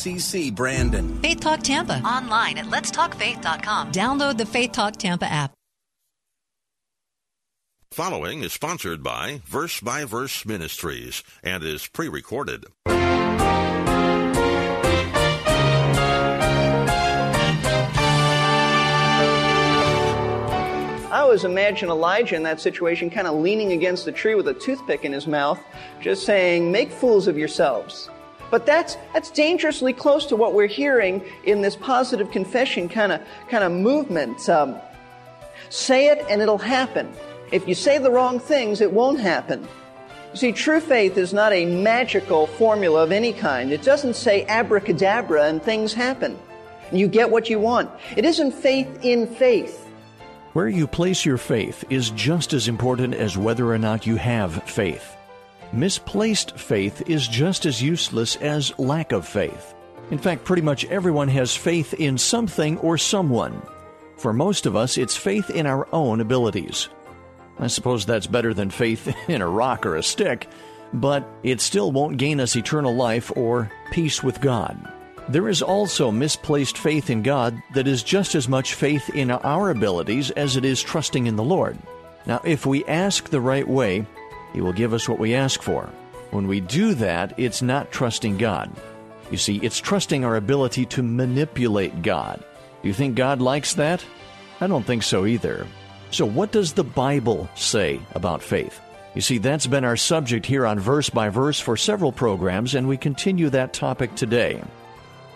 CC Brandon. Faith Talk Tampa. Online at letstalkfaith.com. Download the Faith Talk Tampa app. Following is sponsored by Verse by Verse Ministries and is pre recorded. I always imagine Elijah in that situation kind of leaning against the tree with a toothpick in his mouth, just saying, Make fools of yourselves. But that's, that's dangerously close to what we're hearing in this positive confession kind of, kind of movement. Um, say it and it'll happen. If you say the wrong things, it won't happen. You see, true faith is not a magical formula of any kind. It doesn't say abracadabra and things happen. You get what you want. It isn't faith in faith. Where you place your faith is just as important as whether or not you have faith. Misplaced faith is just as useless as lack of faith. In fact, pretty much everyone has faith in something or someone. For most of us, it's faith in our own abilities. I suppose that's better than faith in a rock or a stick, but it still won't gain us eternal life or peace with God. There is also misplaced faith in God that is just as much faith in our abilities as it is trusting in the Lord. Now, if we ask the right way, He will give us what we ask for. When we do that, it's not trusting God. You see, it's trusting our ability to manipulate God. Do you think God likes that? I don't think so either. So, what does the Bible say about faith? You see, that's been our subject here on Verse by Verse for several programs, and we continue that topic today.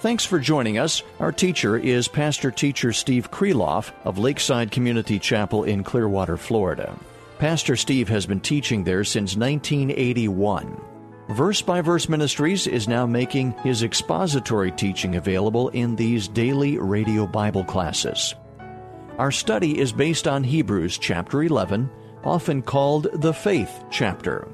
Thanks for joining us. Our teacher is Pastor Teacher Steve Kreloff of Lakeside Community Chapel in Clearwater, Florida. Pastor Steve has been teaching there since 1981. Verse by Verse Ministries is now making his expository teaching available in these daily radio Bible classes. Our study is based on Hebrews chapter 11, often called the Faith chapter.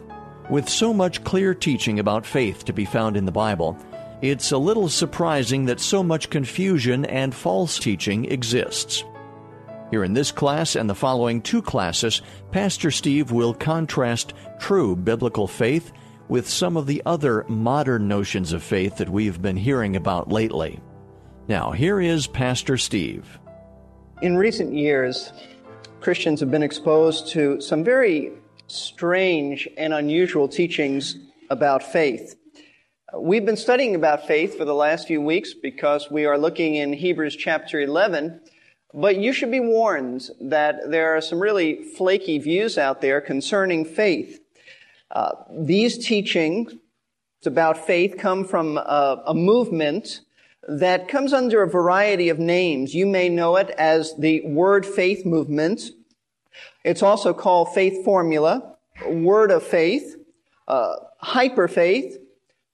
With so much clear teaching about faith to be found in the Bible, it's a little surprising that so much confusion and false teaching exists. Here in this class and the following two classes, Pastor Steve will contrast true biblical faith with some of the other modern notions of faith that we've been hearing about lately. Now, here is Pastor Steve. In recent years, Christians have been exposed to some very strange and unusual teachings about faith. We've been studying about faith for the last few weeks because we are looking in Hebrews chapter 11. But you should be warned that there are some really flaky views out there concerning faith. Uh, these teachings about faith come from a, a movement that comes under a variety of names. You may know it as the Word Faith Movement. It's also called Faith Formula, Word of Faith, uh, Hyper Faith,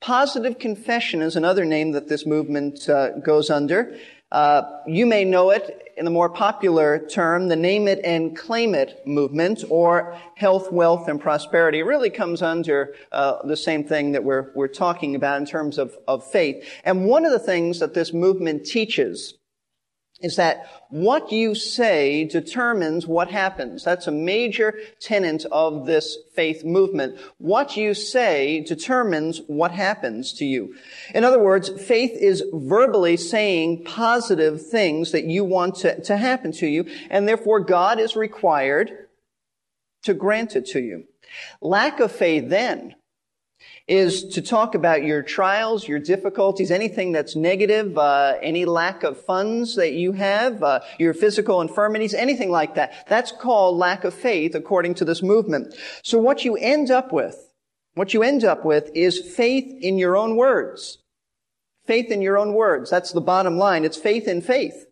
Positive confession is another name that this movement uh, goes under. Uh, you may know it in the more popular term, the name it and claim it movement, or health, wealth, and prosperity. It really comes under uh, the same thing that we're we're talking about in terms of of faith. And one of the things that this movement teaches is that what you say determines what happens. That's a major tenet of this faith movement. What you say determines what happens to you. In other words, faith is verbally saying positive things that you want to, to happen to you, and therefore God is required to grant it to you. Lack of faith then is to talk about your trials, your difficulties, anything that's negative, uh, any lack of funds that you have, uh, your physical infirmities, anything like that. That's called lack of faith according to this movement. So what you end up with, what you end up with is faith in your own words. Faith in your own words. That's the bottom line. It's faith in faith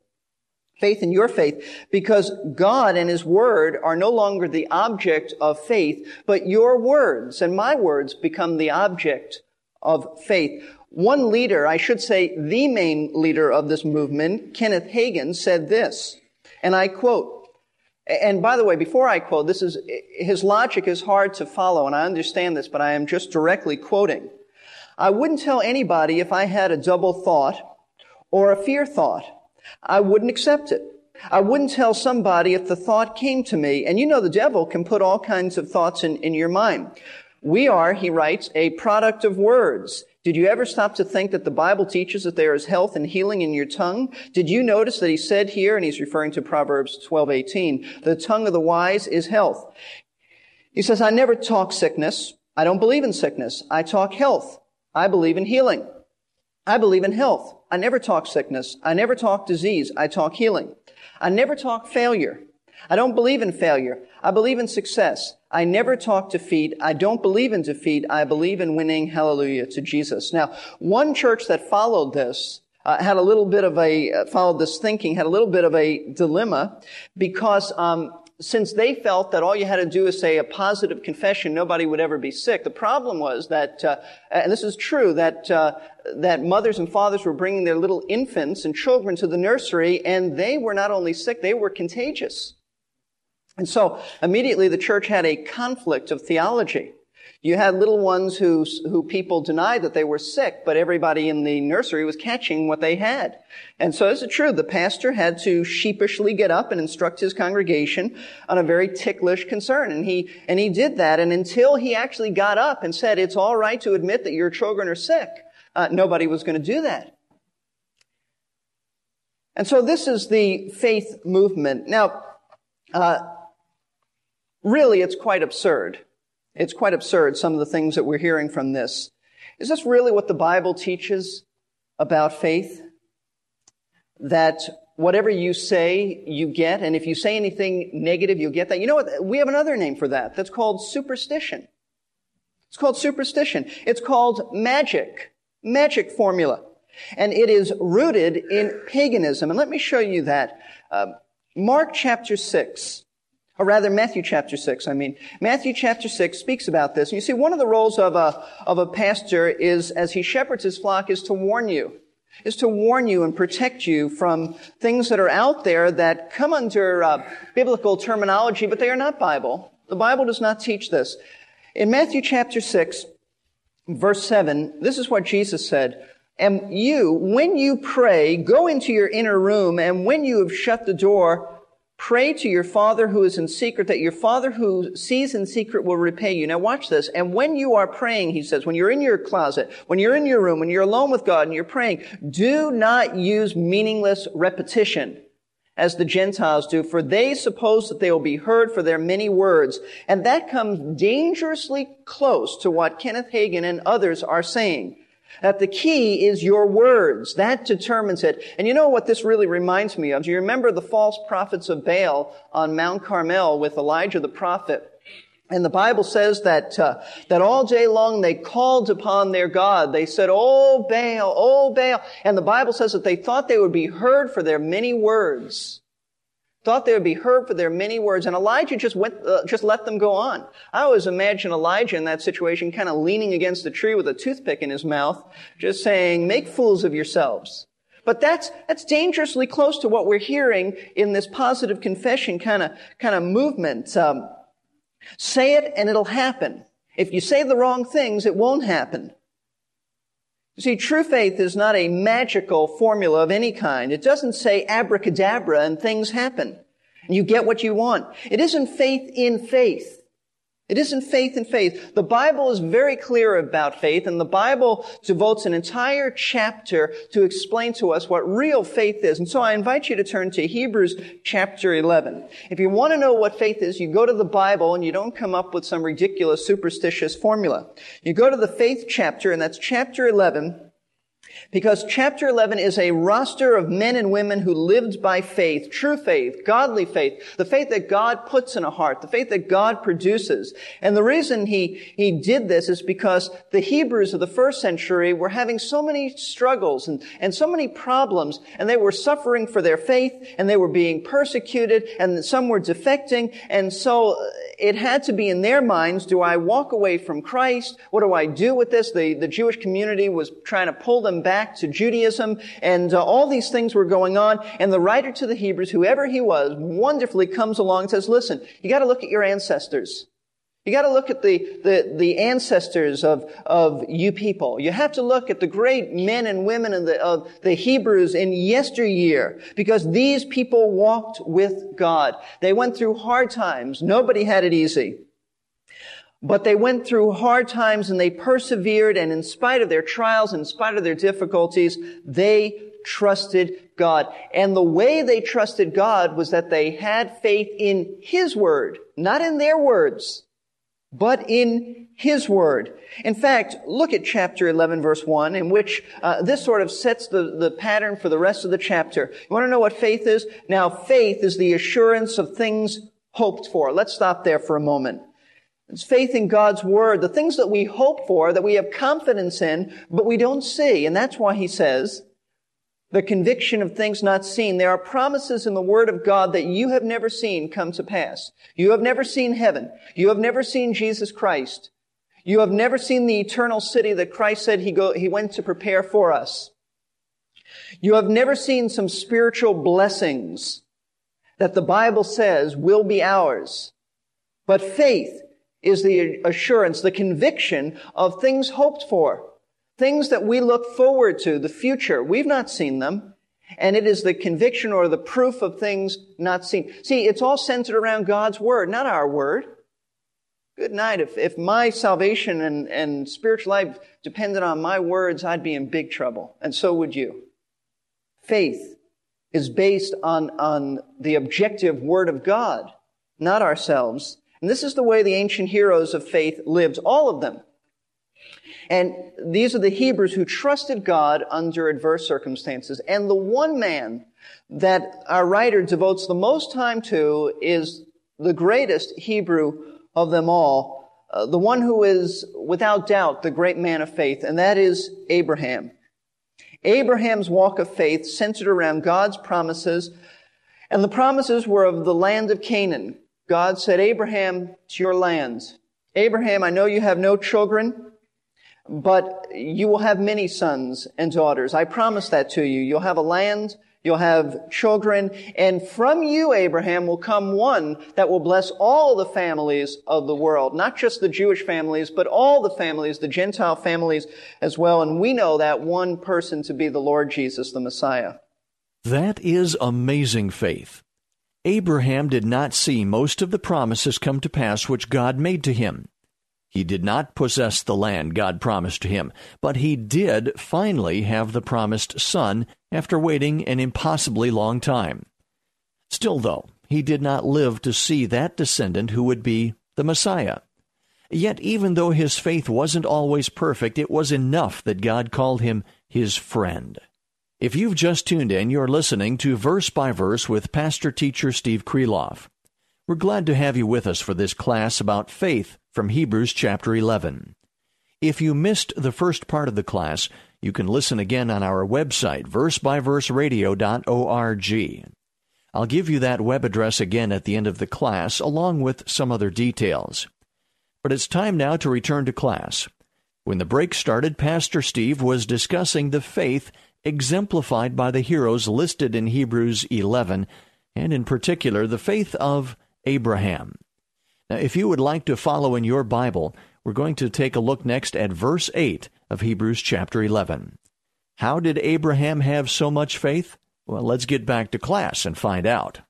faith in your faith because God and His Word are no longer the object of faith, but your words and my words become the object of faith. One leader, I should say the main leader of this movement, Kenneth Hagin, said this, and I quote, and by the way, before I quote, this is, his logic is hard to follow, and I understand this, but I am just directly quoting. I wouldn't tell anybody if I had a double thought or a fear thought. I wouldn't accept it. I wouldn't tell somebody if the thought came to me. And you know the devil can put all kinds of thoughts in, in your mind. We are, he writes, a product of words. Did you ever stop to think that the Bible teaches that there is health and healing in your tongue? Did you notice that he said here, and he's referring to Proverbs 12:18, the tongue of the wise is health. He says, I never talk sickness. I don't believe in sickness. I talk health. I believe in healing. I believe in health. I never talk sickness. I never talk disease. I talk healing. I never talk failure. I don't believe in failure. I believe in success. I never talk defeat. I don't believe in defeat. I believe in winning. Hallelujah to Jesus. Now, one church that followed this uh, had a little bit of a uh, followed this thinking, had a little bit of a dilemma because um, since they felt that all you had to do is say a positive confession, nobody would ever be sick. The problem was that, uh, and this is true, that uh, that mothers and fathers were bringing their little infants and children to the nursery, and they were not only sick, they were contagious. And so immediately the church had a conflict of theology. You had little ones who, who people denied that they were sick, but everybody in the nursery was catching what they had. And so is it true? The pastor had to sheepishly get up and instruct his congregation on a very ticklish concern. And he, and he did that. And until he actually got up and said, it's all right to admit that your children are sick, uh, nobody was going to do that. And so this is the faith movement. Now, uh, really, it's quite absurd. It's quite absurd, some of the things that we're hearing from this. Is this really what the Bible teaches about faith? That whatever you say, you get, and if you say anything negative, you'll get that. You know what? We have another name for that. That's called superstition. It's called superstition. It's called magic. Magic formula. And it is rooted in paganism. And let me show you that. Uh, Mark chapter 6 or rather Matthew chapter 6, I mean. Matthew chapter 6 speaks about this. You see, one of the roles of a, of a pastor is, as he shepherds his flock, is to warn you. Is to warn you and protect you from things that are out there that come under uh, biblical terminology, but they are not Bible. The Bible does not teach this. In Matthew chapter 6, verse 7, this is what Jesus said. And you, when you pray, go into your inner room, and when you have shut the door, Pray to your Father who is in secret that your Father who sees in secret will repay you. Now watch this. And when you are praying, he says, when you're in your closet, when you're in your room, when you're alone with God and you're praying, do not use meaningless repetition as the Gentiles do, for they suppose that they will be heard for their many words. And that comes dangerously close to what Kenneth Hagin and others are saying. That the key is your words. That determines it. And you know what this really reminds me of? Do you remember the false prophets of Baal on Mount Carmel with Elijah the prophet? And the Bible says that uh, that all day long they called upon their God. They said, "Oh Baal, oh Baal," and the Bible says that they thought they would be heard for their many words thought they would be heard for their many words, and Elijah just went, uh, just let them go on. I always imagine Elijah in that situation kind of leaning against a tree with a toothpick in his mouth, just saying, make fools of yourselves. But that's, that's dangerously close to what we're hearing in this positive confession kind of, kind of movement. Um, say it and it'll happen. If you say the wrong things, it won't happen. You see, true faith is not a magical formula of any kind. It doesn't say abracadabra and things happen. You get what you want. It isn't faith in faith. It isn't faith in faith. The Bible is very clear about faith, and the Bible devotes an entire chapter to explain to us what real faith is. And so I invite you to turn to Hebrews chapter 11. If you want to know what faith is, you go to the Bible and you don't come up with some ridiculous superstitious formula. You go to the faith chapter, and that's chapter 11, because chapter 11 is a roster of men and women who lived by faith, true faith, godly faith, the faith that God puts in a heart, the faith that God produces. And the reason he, he did this is because the Hebrews of the first century were having so many struggles and, and so many problems, and they were suffering for their faith, and they were being persecuted, and some were defecting, and so it had to be in their minds, do I walk away from Christ? What do I do with this? The, the Jewish community was trying to pull them back to Judaism, and uh, all these things were going on. And the writer to the Hebrews, whoever he was, wonderfully comes along and says, listen, you gotta look at your ancestors. You got to look at the, the, the, ancestors of, of you people. You have to look at the great men and women of the, of the Hebrews in yesteryear because these people walked with God. They went through hard times. Nobody had it easy. But they went through hard times and they persevered and in spite of their trials, in spite of their difficulties, they trusted God. And the way they trusted God was that they had faith in His Word, not in their words, but in His Word. In fact, look at chapter 11 verse 1 in which uh, this sort of sets the, the pattern for the rest of the chapter. You want to know what faith is? Now faith is the assurance of things hoped for. Let's stop there for a moment. It's faith in God's Word, the things that we hope for, that we have confidence in, but we don't see. And that's why he says, the conviction of things not seen. There are promises in the Word of God that you have never seen come to pass. You have never seen heaven. You have never seen Jesus Christ. You have never seen the eternal city that Christ said he, go, he went to prepare for us. You have never seen some spiritual blessings that the Bible says will be ours. But faith is the assurance, the conviction of things hoped for. Things that we look forward to, the future. We've not seen them. And it is the conviction or the proof of things not seen. See, it's all centered around God's Word, not our Word. Good night. If, if my salvation and, and spiritual life depended on my words, I'd be in big trouble. And so would you. Faith is based on, on the objective Word of God, not ourselves. And this is the way the ancient heroes of faith lived, all of them. And these are the Hebrews who trusted God under adverse circumstances. And the one man that our writer devotes the most time to is the greatest Hebrew of them all, uh, the one who is without doubt the great man of faith, and that is Abraham. Abraham's walk of faith centered around God's promises, and the promises were of the land of Canaan. God said, Abraham, it's your land. Abraham, I know you have no children, but you will have many sons and daughters. I promise that to you. You'll have a land, you'll have children, and from you, Abraham, will come one that will bless all the families of the world. Not just the Jewish families, but all the families, the Gentile families as well. And we know that one person to be the Lord Jesus, the Messiah. That is amazing faith. Abraham did not see most of the promises come to pass which God made to him. He did not possess the land God promised to him, but he did finally have the promised son after waiting an impossibly long time. Still, though, he did not live to see that descendant who would be the Messiah. Yet, even though his faith wasn't always perfect, it was enough that God called him his friend. If you've just tuned in, you're listening to Verse by Verse with Pastor Teacher Steve Kreloff. We're glad to have you with us for this class about faith from Hebrews chapter 11. If you missed the first part of the class, you can listen again on our website, versebyverseradio.org. I'll give you that web address again at the end of the class, along with some other details. But it's time now to return to class. When the break started, Pastor Steve was discussing the faith exemplified by the heroes listed in Hebrews 11, and in particular, the faith of Abraham. Now, if you would like to follow in your Bible, we're going to take a look next at verse 8 of Hebrews chapter 11. How did Abraham have so much faith? Well, let's get back to class and find out.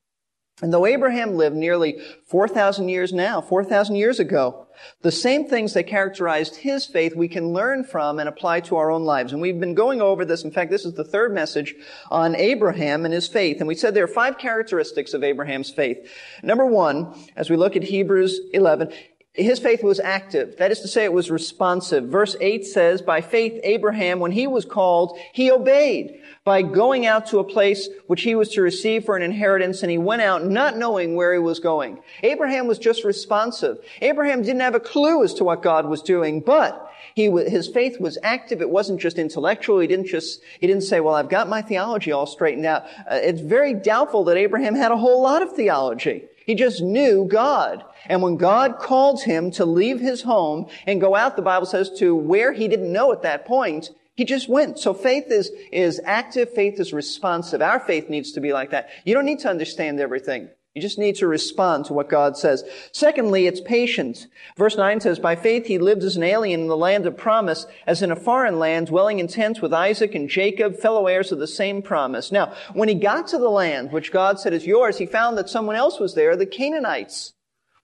And though Abraham lived nearly 4,000 years now, 4,000 years ago, the same things that characterized his faith we can learn from and apply to our own lives. And we've been going over this. In fact, this is the third message on Abraham and his faith. And we said there are five characteristics of Abraham's faith. Number one, as we look at Hebrews 11, his faith was active. That is to say, it was responsive. Verse 8 says, By faith, Abraham, when he was called, he obeyed by going out to a place which he was to receive for an inheritance, and he went out not knowing where he was going. Abraham was just responsive. Abraham didn't have a clue as to what God was doing, but he, his faith was active. It wasn't just intellectual. He didn't just, he didn't say, well, I've got my theology all straightened out. Uh, it's very doubtful that Abraham had a whole lot of theology. He just knew God. And when God called him to leave his home and go out, the Bible says, to where he didn't know at that point, he just went. So faith is, is active, faith is responsive. Our faith needs to be like that. You don't need to understand everything. You just need to respond to what God says. Secondly, it's patience. Verse 9 says, By faith he lived as an alien in the land of promise, as in a foreign land, dwelling in tents with Isaac and Jacob, fellow heirs of the same promise. Now, when he got to the land, which God said is yours, he found that someone else was there. The Canaanites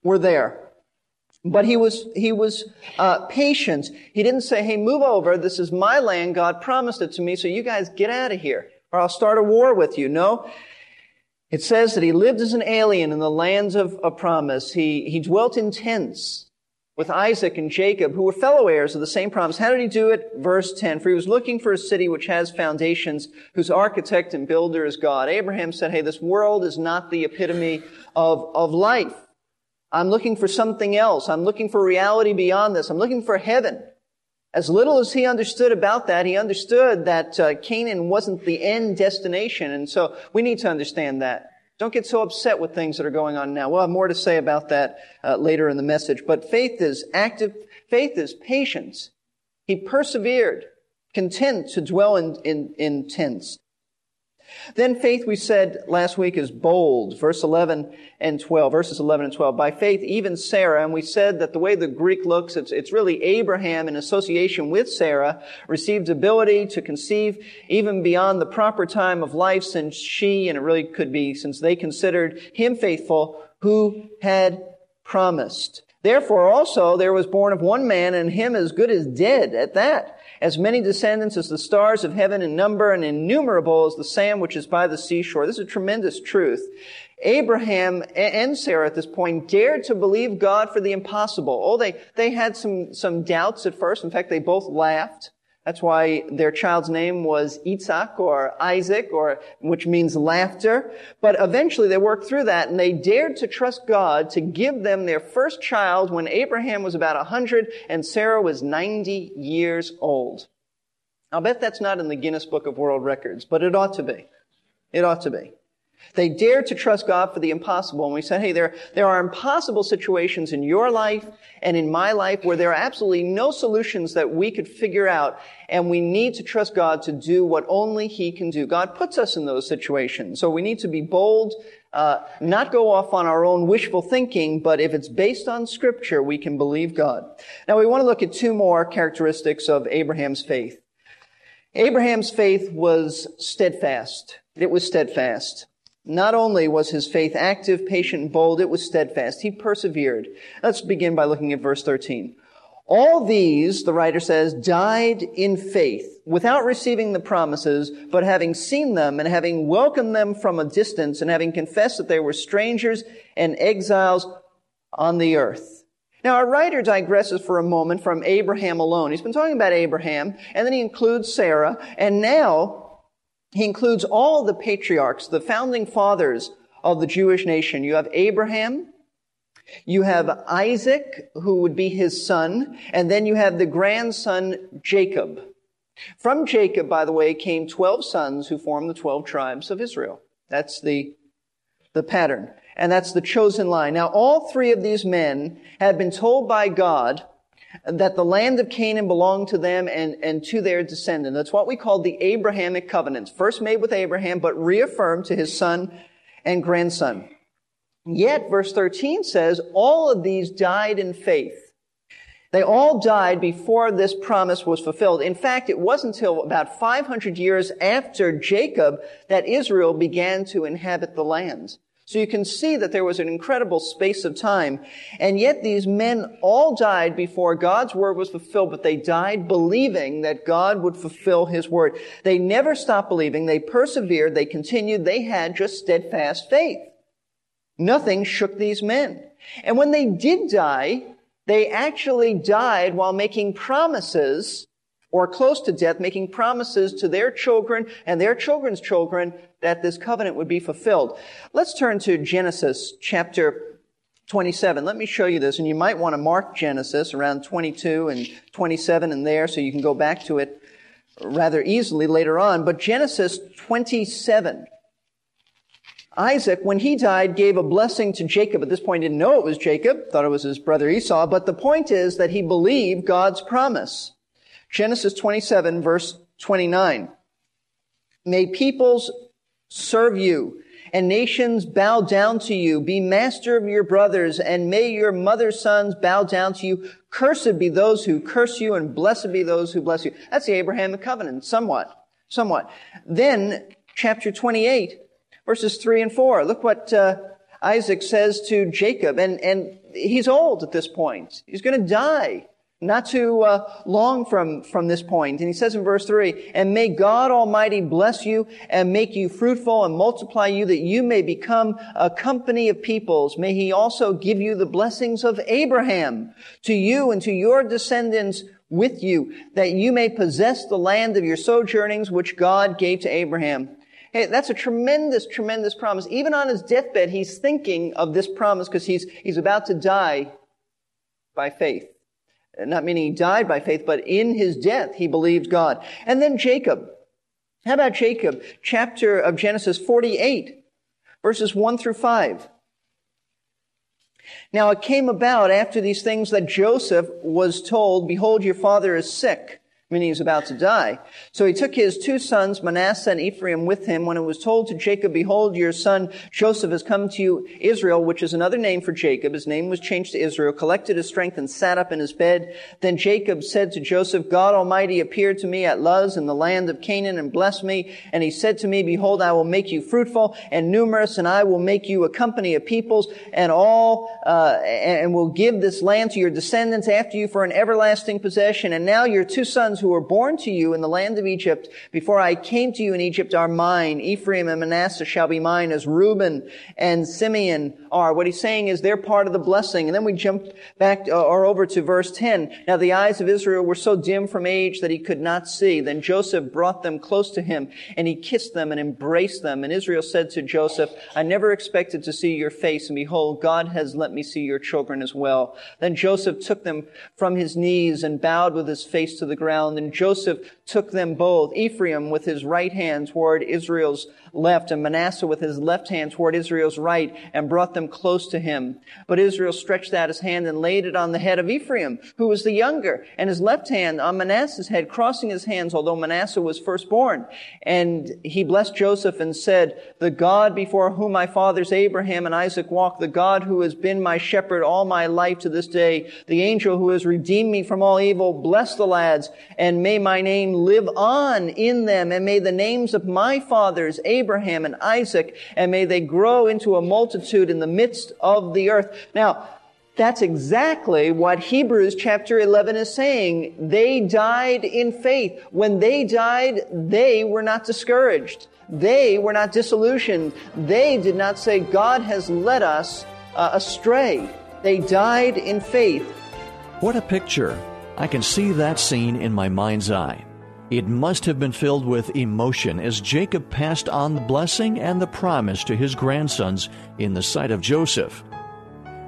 were there. But he was, he was uh, patient. He didn't say, hey, move over. This is my land. God promised it to me, so you guys get out of here, or I'll start a war with you. No. It says that he lived as an alien in the lands of a promise. He, he dwelt in tents with Isaac and Jacob, who were fellow heirs of the same promise. How did he do it? Verse 10. For he was looking for a city which has foundations, whose architect and builder is God. Abraham said, hey, this world is not the epitome of, of life. I'm looking for something else. I'm looking for reality beyond this. I'm looking for heaven. As little as he understood about that, he understood that uh, Canaan wasn't the end destination. And so we need to understand that. Don't get so upset with things that are going on now. We'll have more to say about that uh, later in the message. But faith is active. Faith is patience. He persevered, content to dwell in, in, in tents. Then faith, we said last week, is bold. Verse 11 and 12, verses 11 and 12. By faith, even Sarah, and we said that the way the Greek looks, it's, it's really Abraham in association with Sarah, received ability to conceive even beyond the proper time of life since she, and it really could be since they considered him faithful, who had promised. Therefore also there was born of one man and him as good as dead at that as many descendants as the stars of heaven in number and innumerable as the sand which is by the seashore. This is a tremendous truth. Abraham and Sarah at this point dared to believe God for the impossible. Oh, they, they had some, some doubts at first. In fact, they both laughed. That's why their child's name was Isaac or Isaac or, which means laughter. But eventually they worked through that and they dared to trust God to give them their first child when Abraham was about 100 and Sarah was 90 years old. I'll bet that's not in the Guinness Book of World Records, but it ought to be. It ought to be. They dared to trust God for the impossible. And we said, hey, there, there are impossible situations in your life and in my life where there are absolutely no solutions that we could figure out. And we need to trust God to do what only He can do. God puts us in those situations. So we need to be bold, uh, not go off on our own wishful thinking, but if it's based on Scripture, we can believe God. Now we want to look at two more characteristics of Abraham's faith. Abraham's faith was steadfast. It was steadfast. Not only was his faith active, patient, and bold, it was steadfast. He persevered. Let's begin by looking at verse 13. All these, the writer says, died in faith, without receiving the promises, but having seen them and having welcomed them from a distance and having confessed that they were strangers and exiles on the earth. Now, our writer digresses for a moment from Abraham alone. He's been talking about Abraham, and then he includes Sarah, and now he includes all the patriarchs, the founding fathers of the Jewish nation. You have Abraham, you have Isaac, who would be his son, and then you have the grandson Jacob. From Jacob, by the way, came 12 sons who formed the 12 tribes of Israel. That's the, the pattern. And that's the chosen line. Now, all three of these men had been told by God that the land of Canaan belonged to them and, and to their descendants. That's what we call the Abrahamic covenants, first made with Abraham, but reaffirmed to his son and grandson. Yet, verse 13 says, all of these died in faith. They all died before this promise was fulfilled. In fact, it wasn't until about 500 years after Jacob that Israel began to inhabit the lands. So you can see that there was an incredible space of time. And yet these men all died before God's word was fulfilled, but they died believing that God would fulfill his word. They never stopped believing. They persevered. They continued. They had just steadfast faith. Nothing shook these men. And when they did die, they actually died while making promises or close to death, making promises to their children and their children's children that this covenant would be fulfilled. Let's turn to Genesis chapter 27. Let me show you this, and you might want to mark Genesis around 22 and 27 and there so you can go back to it rather easily later on. But Genesis 27. Isaac, when he died, gave a blessing to Jacob. At this point, didn't know it was Jacob, thought it was his brother Esau, but the point is that he believed God's promise. Genesis 27 verse 29. May peoples serve you and nations bow down to you. Be master of your brothers and may your mother's sons bow down to you. Cursed be those who curse you and blessed be those who bless you. That's the Abrahamic covenant, somewhat, somewhat. Then, chapter 28, verses 3 and 4. Look what uh, Isaac says to Jacob, and, and he's old at this point. He's going to die not too uh, long from, from this point. And he says in verse 3, And may God Almighty bless you and make you fruitful and multiply you that you may become a company of peoples. May he also give you the blessings of Abraham to you and to your descendants with you, that you may possess the land of your sojournings which God gave to Abraham. Hey, that's a tremendous, tremendous promise. Even on his deathbed, he's thinking of this promise because he's, he's about to die by faith. Not meaning he died by faith, but in his death, he believed God. And then Jacob. How about Jacob? Chapter of Genesis 48, verses 1 through 5. Now it came about after these things that Joseph was told, Behold, your father is sick meaning he was about to die. So he took his two sons, Manasseh and Ephraim, with him. When it was told to Jacob, Behold, your son Joseph has come to you, Israel, which is another name for Jacob. His name was changed to Israel, collected his strength and sat up in his bed. Then Jacob said to Joseph, God Almighty appeared to me at Luz in the land of Canaan and blessed me. And he said to me, Behold, I will make you fruitful and numerous, and I will make you a company of peoples, and all, uh, and will give this land to your descendants after you for an everlasting possession. And now your two sons who were born to you in the land of Egypt before I came to you in Egypt are mine. Ephraim and Manasseh shall be mine as Reuben and Simeon are. What he's saying is they're part of the blessing. And then we jump back uh, or over to verse 10. Now the eyes of Israel were so dim from age that he could not see. Then Joseph brought them close to him and he kissed them and embraced them. And Israel said to Joseph, I never expected to see your face and behold, God has let me see your children as well. Then Joseph took them from his knees and bowed with his face to the ground ground. And Joseph took them both, Ephraim with his right hand toward Israel's left, and Manasseh with his left hand toward Israel's right, and brought them close to him. But Israel stretched out his hand and laid it on the head of Ephraim, who was the younger, and his left hand on Manasseh's head, crossing his hands, although Manasseh was firstborn. And he blessed Joseph and said, The God before whom my fathers Abraham and Isaac walked, the God who has been my shepherd all my life to this day, the angel who has redeemed me from all evil, bless the lads and may my name live on in them, and may the names of my fathers, Abraham and Isaac, and may they grow into a multitude in the midst of the earth. Now, that's exactly what Hebrews chapter 11 is saying. They died in faith. When they died, they were not discouraged. They were not disillusioned. They did not say, God has led us uh, astray. They died in faith. What a picture I can see that scene in my mind's eye. It must have been filled with emotion as Jacob passed on the blessing and the promise to his grandsons in the sight of Joseph.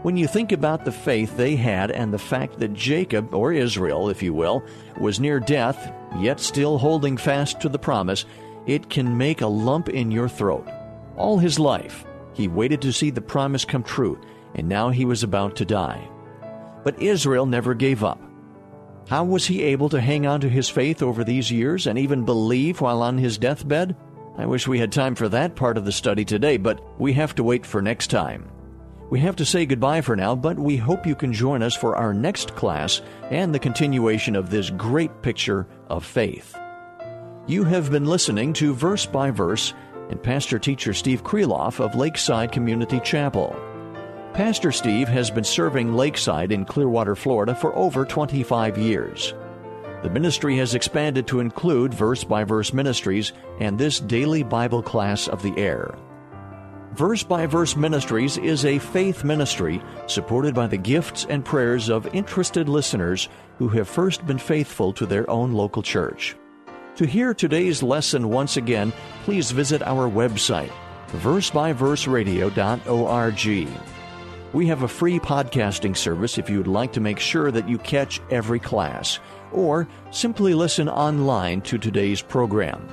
When you think about the faith they had and the fact that Jacob, or Israel, if you will, was near death, yet still holding fast to the promise, it can make a lump in your throat. All his life, he waited to see the promise come true, and now he was about to die. But Israel never gave up. How was he able to hang on to his faith over these years and even believe while on his deathbed? I wish we had time for that part of the study today, but we have to wait for next time. We have to say goodbye for now, but we hope you can join us for our next class and the continuation of this great picture of faith. You have been listening to Verse by Verse and Pastor Teacher Steve Kreloff of Lakeside Community Chapel. Pastor Steve has been serving Lakeside in Clearwater, Florida for over 25 years. The ministry has expanded to include verse by verse ministries and this daily Bible class of the air. Verse by Verse Ministries is a faith ministry supported by the gifts and prayers of interested listeners who have first been faithful to their own local church. To hear today's lesson once again, please visit our website, versebyverseradio.org. We have a free podcasting service if you would like to make sure that you catch every class, or simply listen online to today's program.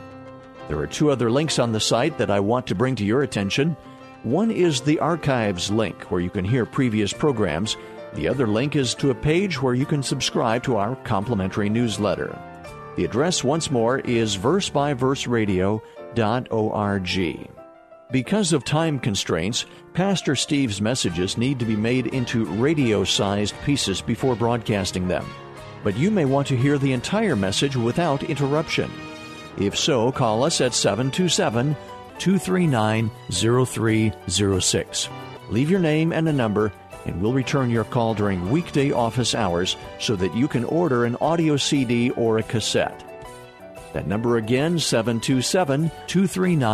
There are two other links on the site that I want to bring to your attention. One is the archives link, where you can hear previous programs. The other link is to a page where you can subscribe to our complimentary newsletter. The address once more is versebyverseradio.org. Because of time constraints, Pastor Steve's messages need to be made into radio sized pieces before broadcasting them. But you may want to hear the entire message without interruption. If so, call us at 727 239 0306. Leave your name and a number, and we'll return your call during weekday office hours so that you can order an audio CD or a cassette. That number again, 727 239